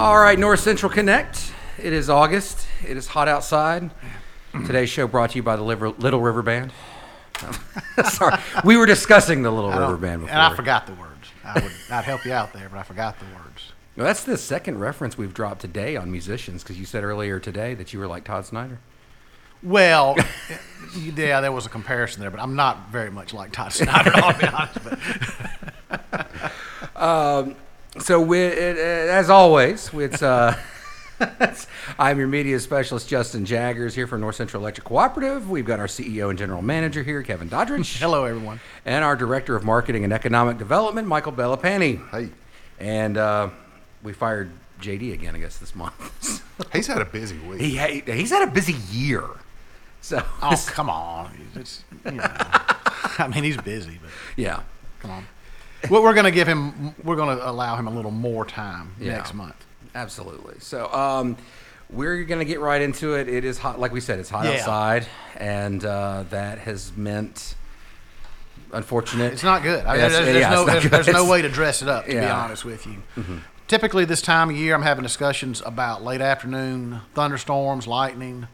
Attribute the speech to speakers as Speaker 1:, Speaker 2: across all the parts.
Speaker 1: All right, North Central Connect. It is August. It is hot outside. Today's show brought to you by the Liver- Little River Band. Sorry, we were discussing the Little
Speaker 2: I
Speaker 1: River
Speaker 2: don't-
Speaker 1: Band before.
Speaker 2: And I forgot the words. I would, I'd help you out there, but I forgot the words.
Speaker 1: Well, that's the second reference we've dropped today on musicians because you said earlier today that you were like Todd Snider.
Speaker 2: Well, yeah, there was a comparison there, but I'm not very much like Todd Snider, I'll be honest. But um,
Speaker 1: So, we, it, uh, as always, it's uh, I'm your media specialist, Justin Jaggers, here for North Central Electric Cooperative. We've got our CEO and general manager here, Kevin Doddridge.
Speaker 2: hello, everyone.
Speaker 1: and our director of marketing and economic development, Michael Bellapani.
Speaker 3: Hey,
Speaker 1: And uh, we fired JD again, I guess, this month.
Speaker 3: he's had a busy week.
Speaker 1: he ha- he's had a busy year. So,
Speaker 2: Oh, come on. It's, you know, I mean, he's busy, but
Speaker 1: yeah.
Speaker 2: come on. Well, we're going to give him, we're going to allow him a little more time
Speaker 1: Yeah.
Speaker 2: next month.
Speaker 1: Absolutely. So, um, we're going to get right into it. It is hot, like we said, it's hot
Speaker 2: Yeah.
Speaker 1: outside, and uh, that has meant unfortunate.
Speaker 2: It's not good. I mean, there's, there's
Speaker 1: yeah,
Speaker 2: no, there's,
Speaker 1: good.
Speaker 2: there's no way to dress it up, to be
Speaker 1: Yeah. Mm-hmm.
Speaker 2: honest with you. Typically, this time of year, I'm having discussions about late afternoon thunderstorms, lightning,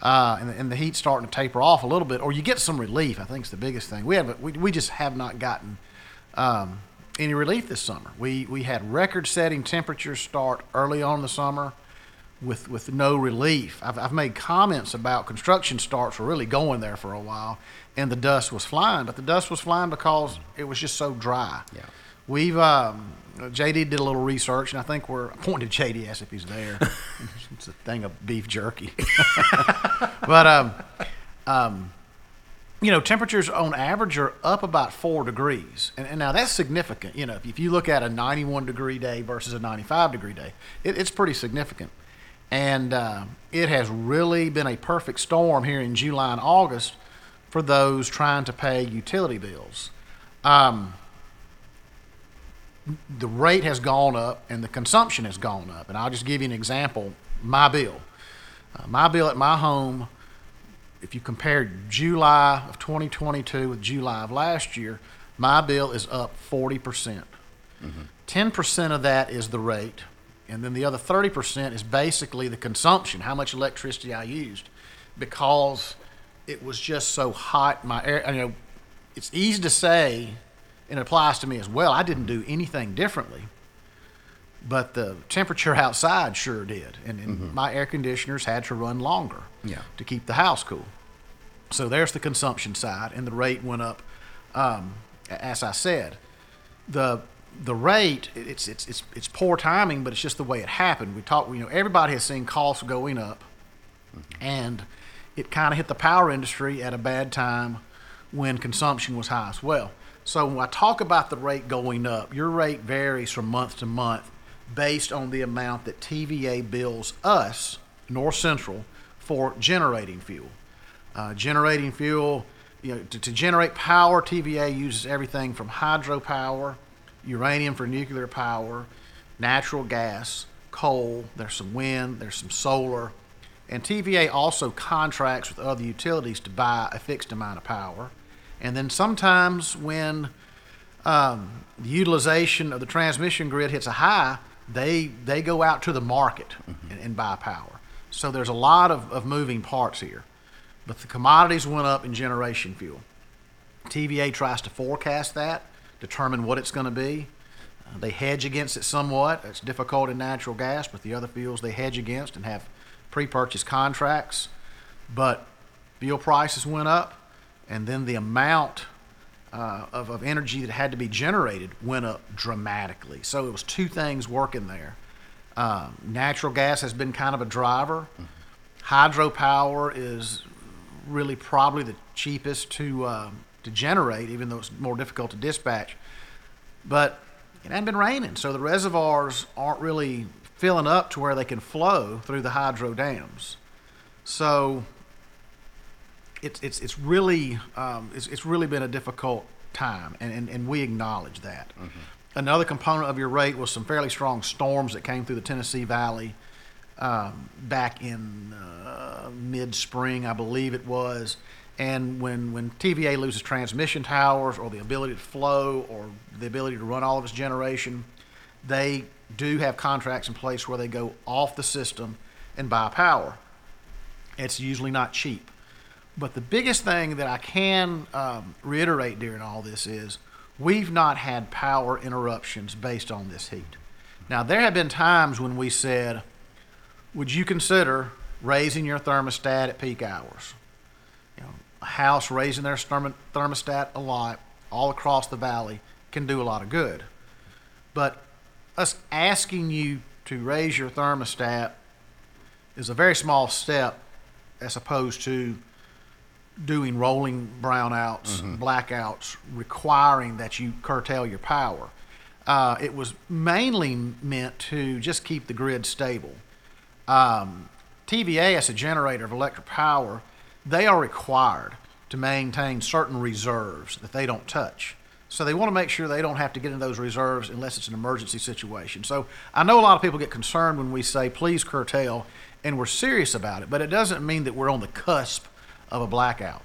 Speaker 2: uh, and, and the heat starting to taper off a little bit, or you get some relief. I think is the biggest thing. We have we, we just have not gotten um, any relief this summer. We we had record-setting temperatures start early on in the summer. With, with no relief, I've, I've made comments about construction starts were really going there for a while, and the dust was flying. But the dust was flying because it was just so dry.
Speaker 1: Yeah.
Speaker 2: We've um, JD did a little research, and I think we're pointing to JD as if he's there. it's a thing of beef jerky. but um, um, you know, temperatures on average are up about four degrees, and, and now that's significant. You know, if, if you look at a 91 degree day versus a 95 degree day, it, it's pretty significant. And uh, it has really been a perfect storm here in July and August for those trying to pay utility bills. Um, the rate has gone up and the consumption has gone up. And I'll just give you an example. My bill, uh, my bill at my home, if you compare July of 2022 with July of last year, my bill is up 40 percent. 10 percent of that is the rate, and then the other 30 percent is basically the consumption, how much electricity I used, because it was just so hot. My air, you know, it's easy to say, and it applies to me as well. I didn't do anything differently, but the temperature outside sure did, and, and my air conditioners had to run longer
Speaker 1: Yeah.
Speaker 2: to keep the house cool. So there's the consumption side, and the rate went up. Um, as I said, the the rate it's it's it's it's poor timing, but it's just the way it happened. We talk, you know, everybody has seen costs going up, and it kind of hit the power industry at a bad time when consumption was high as well. So when I talk about the rate going up, your rate varies from month to month based on the amount that TVA bills us, North Central, for generating fuel. Uh, generating fuel, you know, to, to generate power, TVA uses everything from hydropower, uranium for nuclear power, natural gas, coal. There's some wind. There's some solar, and TVA also contracts with other utilities to buy a fixed amount of power. And then sometimes when um, the utilization of the transmission grid hits a high, they they go out to the market and, and buy power. So there's a lot of, of moving parts here. But the commodities went up in generation fuel. TVA tries to forecast that, determine what it's going to be. Uh, they hedge against it somewhat. It's difficult in natural gas, but the other fuels they hedge against and have pre-purchase contracts. But fuel prices went up, and then the amount uh, of, of energy that had to be generated went up dramatically. So it was two things working there. Um, natural gas has been kind of a driver. Hydropower is really probably the cheapest to um, to generate, even though it's more difficult to dispatch. But it hadn't been raining, so the reservoirs aren't really filling up to where they can flow through the hydro dams. So it's it's it's really um, it's, it's really been a difficult time, and, and, and we acknowledge that. Another component of your rate was some fairly strong storms that came through the Tennessee Valley um, back in uh, mid spring, I believe it was. And when, when TVA loses transmission towers or the ability to flow or the ability to run all of its generation, they do have contracts in place where they go off the system and buy power. It's usually not cheap. But the biggest thing that I can um, reiterate during all this is we've not had power interruptions based on this heat. Now, there have been times when we said, would you consider raising your thermostat at peak hours? You know, a house raising their thermostat a lot all across the valley can do a lot of good. But us asking you to raise your thermostat is a very small step as opposed to doing rolling brownouts, blackouts, requiring that you curtail your power. Uh, it was mainly meant to just keep the grid stable. Um, TVA, as a generator of electric power, they are required to maintain certain reserves that they don't touch. So they want to make sure they don't have to get into those reserves unless it's an emergency situation. So I know a lot of people get concerned when we say please curtail, and we're serious about it, but it doesn't mean that we're on the cusp of a blackout.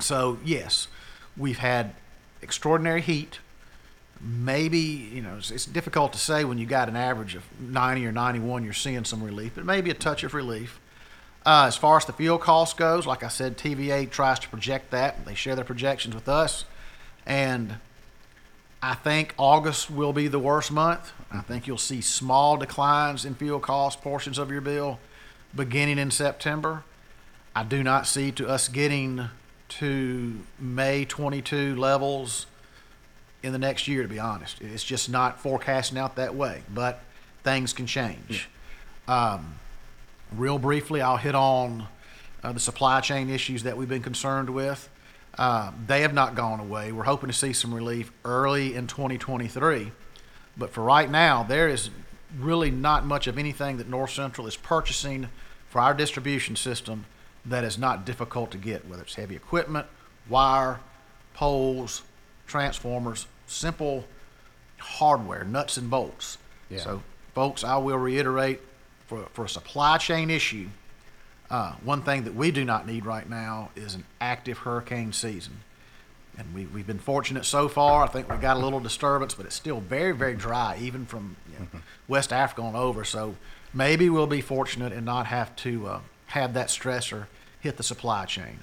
Speaker 2: So yes, we've had extraordinary heat. Maybe you know it's, it's difficult to say when you got an average of 90 or 91. You're seeing some relief, but maybe a touch of relief. Uh, as far as the fuel cost goes, like I said, TVA tries to project that. They share their projections with us, and I think August will be the worst month. I think you'll see small declines in fuel cost portions of your bill beginning in September. I do not see to us getting to May 22 levels in the next year, to be honest. It's just not forecasting out that way, but things can change. Um, real briefly, I'll hit on uh, the supply chain issues that we've been concerned with. Uh, they have not gone away. We're hoping to see some relief early in 2023. But for right now, there is really not much of anything that North Central is purchasing for our distribution system that is not difficult to get, whether it's heavy equipment, wire, poles, transformers, simple hardware, nuts and bolts.
Speaker 1: Yeah.
Speaker 2: So, folks, I will reiterate for, for a supply chain issue, uh, one thing that we do not need right now is an active hurricane season. And we, we've been fortunate so far. I think we got a little disturbance, but it's still very, very dry, even from you know, West Africa on over. So maybe we'll be fortunate and not have to uh, have that stressor hit the supply chain.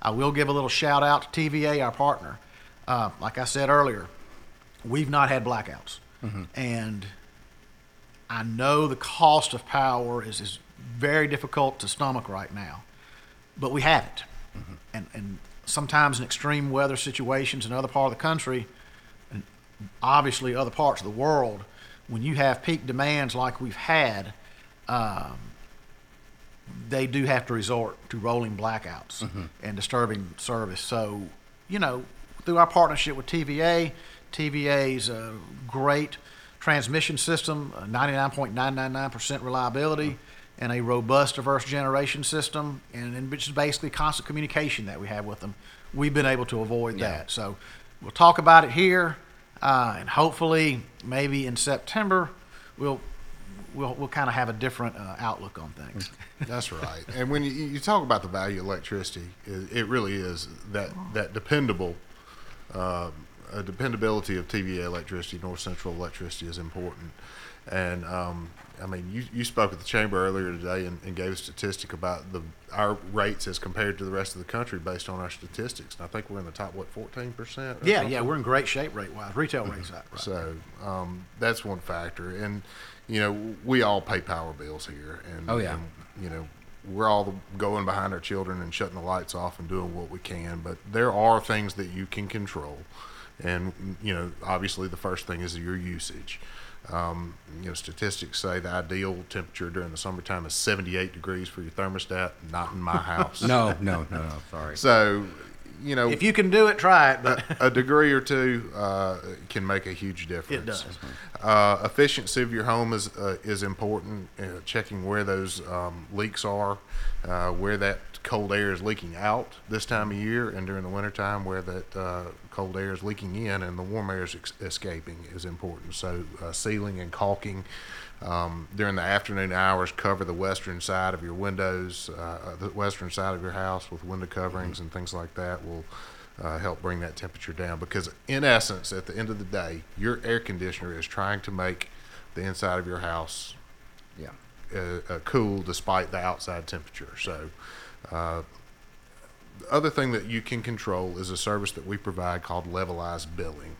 Speaker 2: I will give a little shout out to TVA, our partner. Uh, like I said earlier, we've not had blackouts. And I know the cost of power is, is very difficult to stomach right now, but we have it. And, and sometimes in extreme weather situations in other part of the country, and obviously other parts of the world, when you have peak demands like we've had, um, they do have to resort to rolling blackouts and disturbing service. So, you know, through our partnership with TVA, TVA's a great transmission system, uh, 99.999% reliability, and a robust diverse generation system, and, and which is basically constant communication that we have with them. We've been able to avoid that. So we'll talk about it here, uh, and hopefully maybe in September we'll we'll, we'll kind of have a different uh, outlook on things.
Speaker 3: That's right. And when you, you talk about the value of electricity, it, it really is that that dependable, uh, uh, dependability of TVA electricity, North Central electricity is important. And um, I mean, you, you spoke at the chamber earlier today and, and gave a statistic about the our rates as compared to the rest of the country based on our statistics. And I think we're in the top what fourteen percent.
Speaker 2: yeah, yeah, we're in great shape rate wise. Retail rates right.
Speaker 3: So um, that's one factor, and you know we all pay power bills here, and
Speaker 1: Oh, yeah.
Speaker 3: and, you know we're all going behind our children and shutting the lights off and doing what we can, but there are things that you can control, and you know obviously the first thing is your usage. Um, you know, statistics say the ideal temperature during the summertime is 78 degrees for your thermostat. Not in my house.
Speaker 1: No, no, no, no. Sorry.
Speaker 3: So, you know,
Speaker 2: If you can do it, try it. But
Speaker 3: a degree or two uh, can make a huge difference.
Speaker 2: It does.
Speaker 3: Uh, efficiency of your home is uh, is important. Uh, checking where those um, leaks are, uh, where that cold air is leaking out this time of year, and during the wintertime where that uh, cold air is leaking in and the warm air is ex- escaping is important. So uh, sealing and caulking. Um, during the afternoon hours, cover the western side of your windows, uh, the western side of your house with window coverings and things like that will uh, help bring that temperature down. Because in essence, at the end of the day, your air conditioner is trying to make the inside of your house
Speaker 1: Yeah.
Speaker 3: uh, uh, cool despite the outside temperature. So, uh, the other thing that you can control is a service that we provide called levelized billing,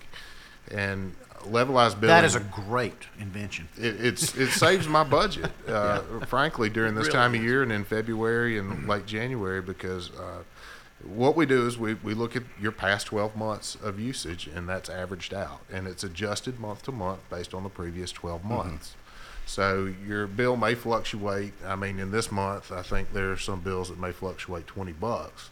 Speaker 3: and levelized billing
Speaker 2: That is a great invention.
Speaker 3: it, it's it saves my budget, uh, frankly, during this
Speaker 2: Really
Speaker 3: time of year and in February and late January because uh, what we do is we, we look at your past 12 months of usage and that's averaged out and it's adjusted month to month based on the previous 12 months. So your bill may fluctuate. I mean, in this month, I think there are some bills that may fluctuate 20 bucks,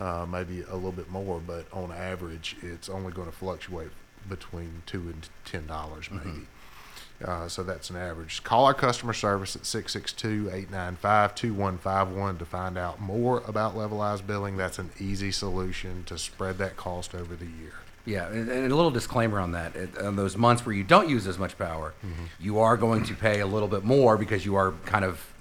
Speaker 3: uh, maybe a little bit more, but on average, it's only going to fluctuate between two and ten dollars maybe. Uh, so that's an average. Call our customer service at 662-895-2151 to find out more about levelized billing. That's an easy solution to spread that cost over the year.
Speaker 1: Yeah, and, and a little disclaimer on that. It, on those months where you don't use as much power, you are going to pay a little bit more because you are kind of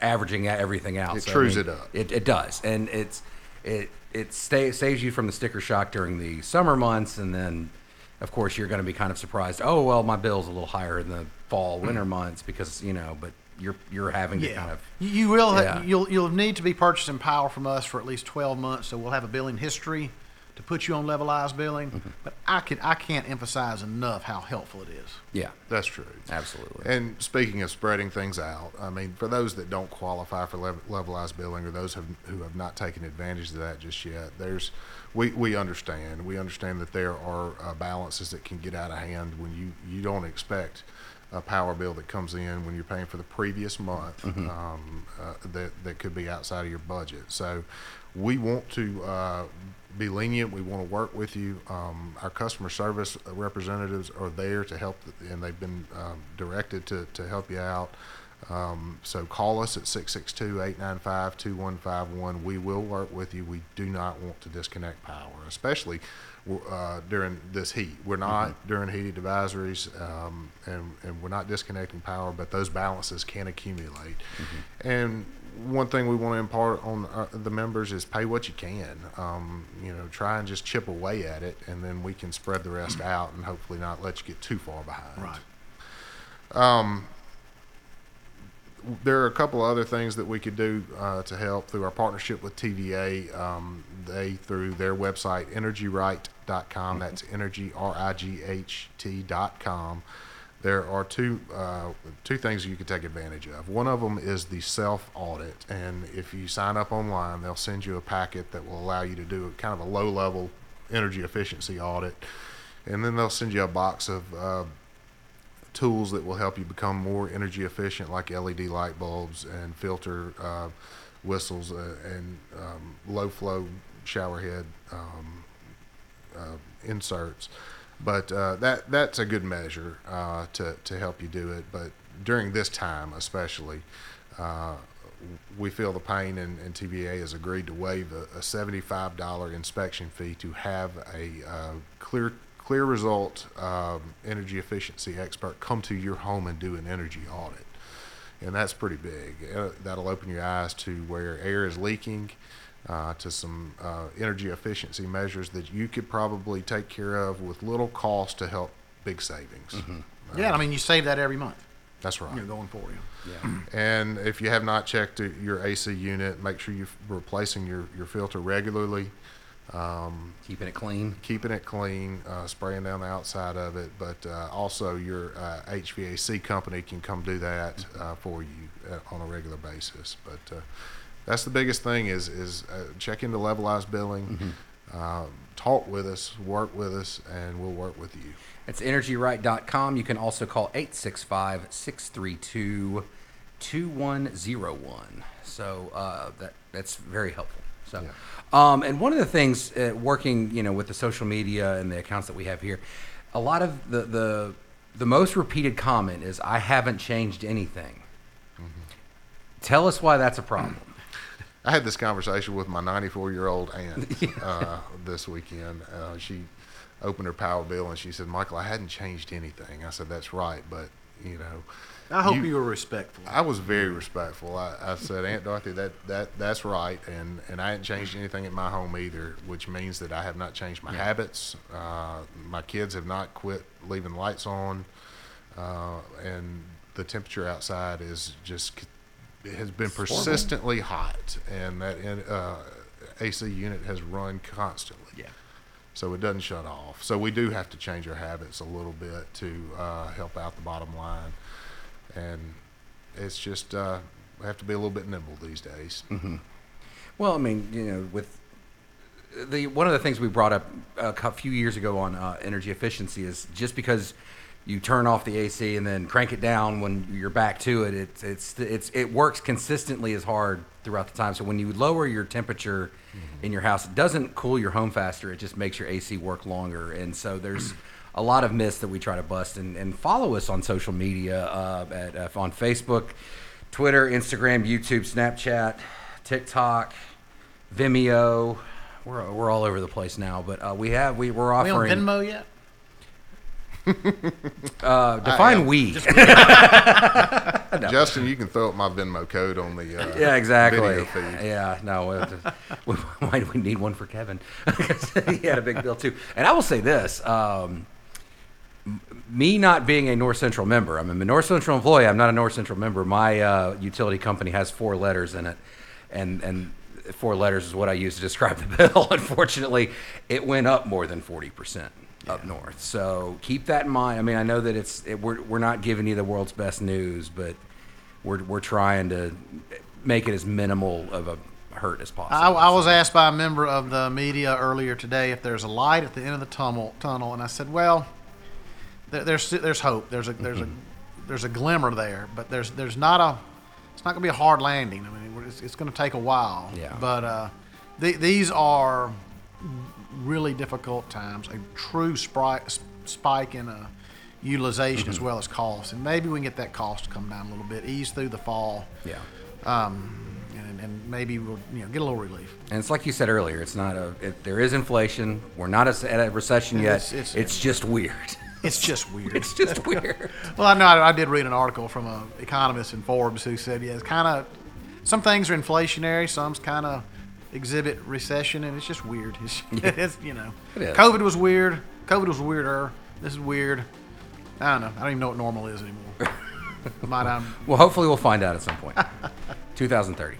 Speaker 1: averaging everything out.
Speaker 3: It
Speaker 1: So, I
Speaker 3: trues
Speaker 1: mean,
Speaker 3: it up.
Speaker 1: It, it does, and it's it it stay, saves you from the sticker shock during the summer months, and then of course you're going to be kind of surprised. Oh well, my bill's a little higher in the fall winter mm-hmm. months because you know, but you're you're having to kind of
Speaker 2: You- will. ha-
Speaker 1: Yeah.
Speaker 2: You'll you'll need to be purchasing power from us for at least twelve months. So we'll have a billing history to put you on levelized billing.
Speaker 1: Mm-hmm.
Speaker 2: But I can I can't emphasize enough how helpful it is.
Speaker 1: yeah,
Speaker 3: That's true.
Speaker 1: absolutely.
Speaker 3: And speaking of spreading things out, I mean, for those that don't qualify for lev- levelized billing or those have, who have not taken advantage of that just yet, there's we, we understand. We understand that there are uh, balances that can get out of hand when you, you don't expect a power bill that comes in when you're paying for the previous month um, uh, that, that could be outside of your budget. So we want to uh, be lenient. We want to work with you. Um, our customer service representatives are there to help, and they've been um, directed to, to help you out. Um, so call us at 662-895-2151. We will work with you. We do not want to disconnect power, especially uh, during this heat. We're not during heated advisories, um, and, and we're not disconnecting power, but those balances can accumulate. And one thing we want to impart on uh, the members is pay what you can. Um, you know, try and just chip away at it, and then we can spread the rest out and hopefully not let you get too far behind.
Speaker 2: Right.
Speaker 3: There are a couple other things that we could do uh, to help through our partnership with TVA. Um, they through their website energyright.com. That's energy r i g h t dot com. There are two uh, two things you can take advantage of. One of them is the self audit, and if you sign up online, they'll send you a packet that will allow you to do a kind of a low level energy efficiency audit, and then they'll send you a box of uh, tools that will help you become more energy efficient, like LED light bulbs and filter uh, whistles uh, and um, low flow shower head um, uh, inserts. But uh, that that's a good measure uh, to to help you do it. But during this time, especially. Uh, we feel the pain, and, and TVA has agreed to waive a, a $75 inspection fee to have a clear CLEAResult um, energy efficiency expert come to your home and do an energy audit. And that's pretty big. Uh, that'll open your eyes to where air is leaking, uh, to some uh, energy efficiency measures that you could probably take care of with little cost to help big savings.
Speaker 2: Yeah, I mean you save that every month.
Speaker 3: That's right.
Speaker 2: You're going for you.
Speaker 1: yeah.
Speaker 3: And if you have not checked uh, your AC unit, make sure you're replacing your, your filter regularly. Um,
Speaker 1: Keeping it clean.
Speaker 3: keeping it clean, uh, spraying down the outside of it, but uh, also your uh, HVAC company can come do that uh, for you uh, on a regular basis. But uh, that's the biggest thing is is uh, check into levelized billing, uh, talk with us, work with us, and we'll work with you.
Speaker 1: It's energyright.com. You can also call 865 632 2101. So uh, that that's very helpful. So, um, and one of the things uh, working, you know, with the social media and the accounts that we have here, a lot of the the the most repeated comment is, "I haven't changed anything." Tell us why that's a problem.
Speaker 3: I had this conversation with my 94 year old aunt uh, this weekend. Uh, she opened her power bill and she said, "Michael, I hadn't changed anything." I said, "That's right, but you know."
Speaker 2: I hope
Speaker 3: You-
Speaker 2: you, were respectful.
Speaker 3: I was very respectful. I, I said, Aunt Dorothy, that, that that's right, and and I hadn't changed anything at my home either, which means that I have not changed my habits. Uh, my kids have not quit leaving lights on. uh, and the temperature outside is just it has been persistently hot, and that in- uh, AC unit has run constantly.
Speaker 2: Yeah.
Speaker 3: So it doesn't shut off. So we do have to change our habits a little bit to uh, help out the bottom line, and it's just uh, we have to be a little bit nimble these days.
Speaker 1: Well, I mean, you know, with the one of the things we brought up a few years ago on uh, energy efficiency is just because you turn off the AC and then crank it down when you're back to it, it's it's it's it works consistently as hard throughout the time. So when you lower your temperature in your house, it doesn't cool your home faster. It just makes your AC work longer. And so there's a lot of myths that we try to bust. And, and follow us on social media uh, at uh, on Facebook, Twitter, Instagram, YouTube, Snapchat, TikTok. Vimeo. We're, we're all over the place now, but uh, we have we we're
Speaker 2: Are we on
Speaker 1: offering.
Speaker 2: Venmo yet?
Speaker 1: uh, define
Speaker 3: am.
Speaker 1: we.
Speaker 3: Justin, you can throw up my Venmo code on the uh,
Speaker 1: yeah, exactly.
Speaker 3: video feed.
Speaker 1: Yeah, no, uh, we, might we need one for Kevin he had a big bill too. And I will say this: um, m- me not being a North Central member, I'm a North Central employee. I'm not a North Central member. My uh, utility company has four letters in it, and and four letters is what I use to describe the bill. Unfortunately, it went up more than forty percent up north. So keep that in mind. I mean, I know that it's it, we're we're not giving you the world's best news, but we're we're trying to make it as minimal of a hurt as possible.
Speaker 2: I, I was asked by a member of the media earlier today if there's a light at the end of the tunnel, tunnel and I said, well, there, there's there's hope. There's a there's a there's a glimmer there, but there's there's not a it's not going to be a hard landing. I mean, it's, it's going to take a while.
Speaker 1: Yeah.
Speaker 2: But uh, the, these are really difficult times. A true spri- spike in uh, utilization as well as cost, and maybe we can get that cost to come down a little bit, ease through the fall,
Speaker 1: yeah.
Speaker 2: um, and, and maybe we'll you know get a little relief.
Speaker 1: And it's like you said earlier. It's not a. It, there is inflation. We're not a, at a recession yet.
Speaker 2: It's-
Speaker 1: It's,
Speaker 2: it's-
Speaker 1: just weird.
Speaker 2: It's just weird.
Speaker 1: it's just weird.
Speaker 2: Well, I know I, I did read an article from an economist in Forbes who said, yeah, it's kind of some things are inflationary, some's kind of exhibit recession, and it's just weird. It's, it's you know,
Speaker 1: It.
Speaker 2: COVID was weird. COVID was weirder. This is weird. I don't know. I don't even know what normal is anymore. Might
Speaker 1: Well, hopefully we'll find out at some point. 2030.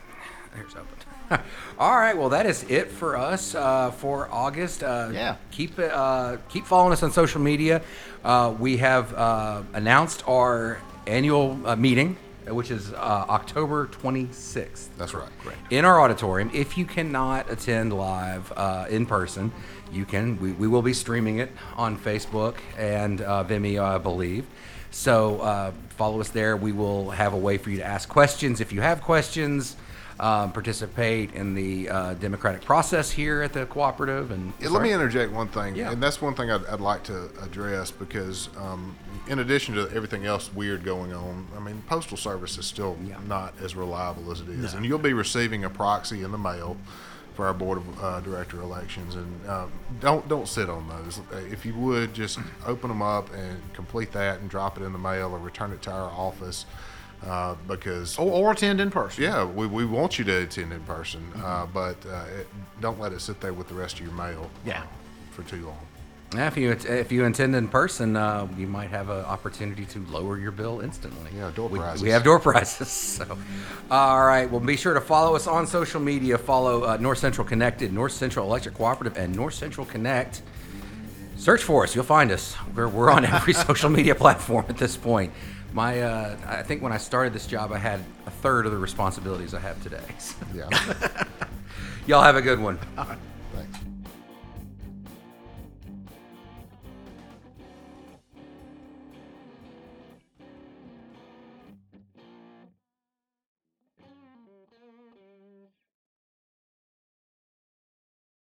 Speaker 1: Here's open. All right. Well, that is it for us uh, for August. Uh,
Speaker 2: Yeah.
Speaker 1: Keep it, uh, keep following us on social media. Uh, we have uh, announced our annual uh, meeting, which is uh, October 26th.
Speaker 3: That's right. Correct.
Speaker 1: in our auditorium. If you cannot attend live uh, in person, you can. We, we will be streaming it on Facebook and uh, Vimeo, I believe. So uh, follow us there. We will have a way for you to ask questions if you have questions. Um, participate in the uh, democratic process here at the cooperative. And
Speaker 3: Yeah, let me interject one thing,
Speaker 1: Yeah.
Speaker 3: and that's one thing I'd, I'd like to address because, um, in addition to everything else weird going on, I mean, postal service is still
Speaker 1: Yeah.
Speaker 3: not as reliable as it is, and you'll be receiving a proxy in the mail for our board of uh, director elections, and um, don't don't sit on those. Uh, If you would just open them up and complete that, and drop it in the mail, or return it to our office, uh, because
Speaker 2: or, or attend in person.
Speaker 3: yeah, we, we want you to attend in person, uh, but uh, it, don't let it sit there with the rest of your mail.
Speaker 2: Yeah.
Speaker 3: for too long.
Speaker 1: Yeah, if you if you attend in person, uh, you might have an opportunity to lower your bill instantly.
Speaker 3: Yeah, door
Speaker 1: we,
Speaker 3: prizes.
Speaker 1: We have door prizes. So, all right. Well, be sure to follow us on social media. Follow uh, North Central Connected, North Central Electric Cooperative, and North Central Connect. Search for us. You'll find us. We're, we're on every social media platform at this point. My, uh, I think when I started this job, I had a third of the responsibilities I have today. So,
Speaker 3: Yeah.
Speaker 1: y'all have a good one.